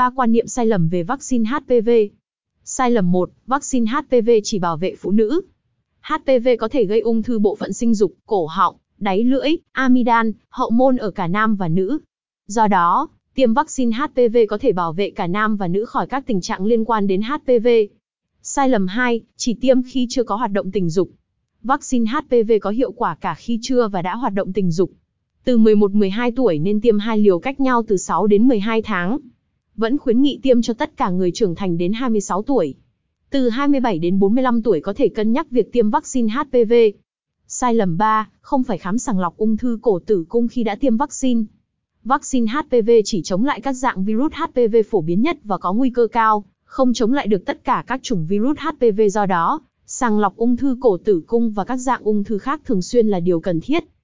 Ba quan niệm sai lầm về vaccine HPV. Sai lầm 1, vaccine HPV chỉ bảo vệ phụ nữ. HPV có thể gây ung thư bộ phận sinh dục, cổ họng, đáy lưỡi, amidan, hậu môn ở cả nam và nữ. Do đó, tiêm vaccine HPV có thể bảo vệ cả nam và nữ khỏi các tình trạng liên quan đến HPV. Sai lầm 2, chỉ tiêm khi chưa có hoạt động tình dục. Vaccine HPV có hiệu quả cả khi chưa và đã hoạt động tình dục. Từ 11-12 tuổi nên tiêm hai liều cách nhau từ 6 đến 12 tháng. Vẫn khuyến nghị tiêm cho tất cả người trưởng thành đến 26 tuổi. Từ 27 đến 45 tuổi có thể cân nhắc việc tiêm vaccine HPV. Sai lầm 3, không phải khám sàng lọc ung thư cổ tử cung khi đã tiêm vaccine. Vaccine HPV chỉ chống lại các dạng virus HPV phổ biến nhất và có nguy cơ cao, không chống lại được tất cả các chủng virus HPV do đó, sàng lọc ung thư cổ tử cung và các dạng ung thư khác thường xuyên là điều cần thiết.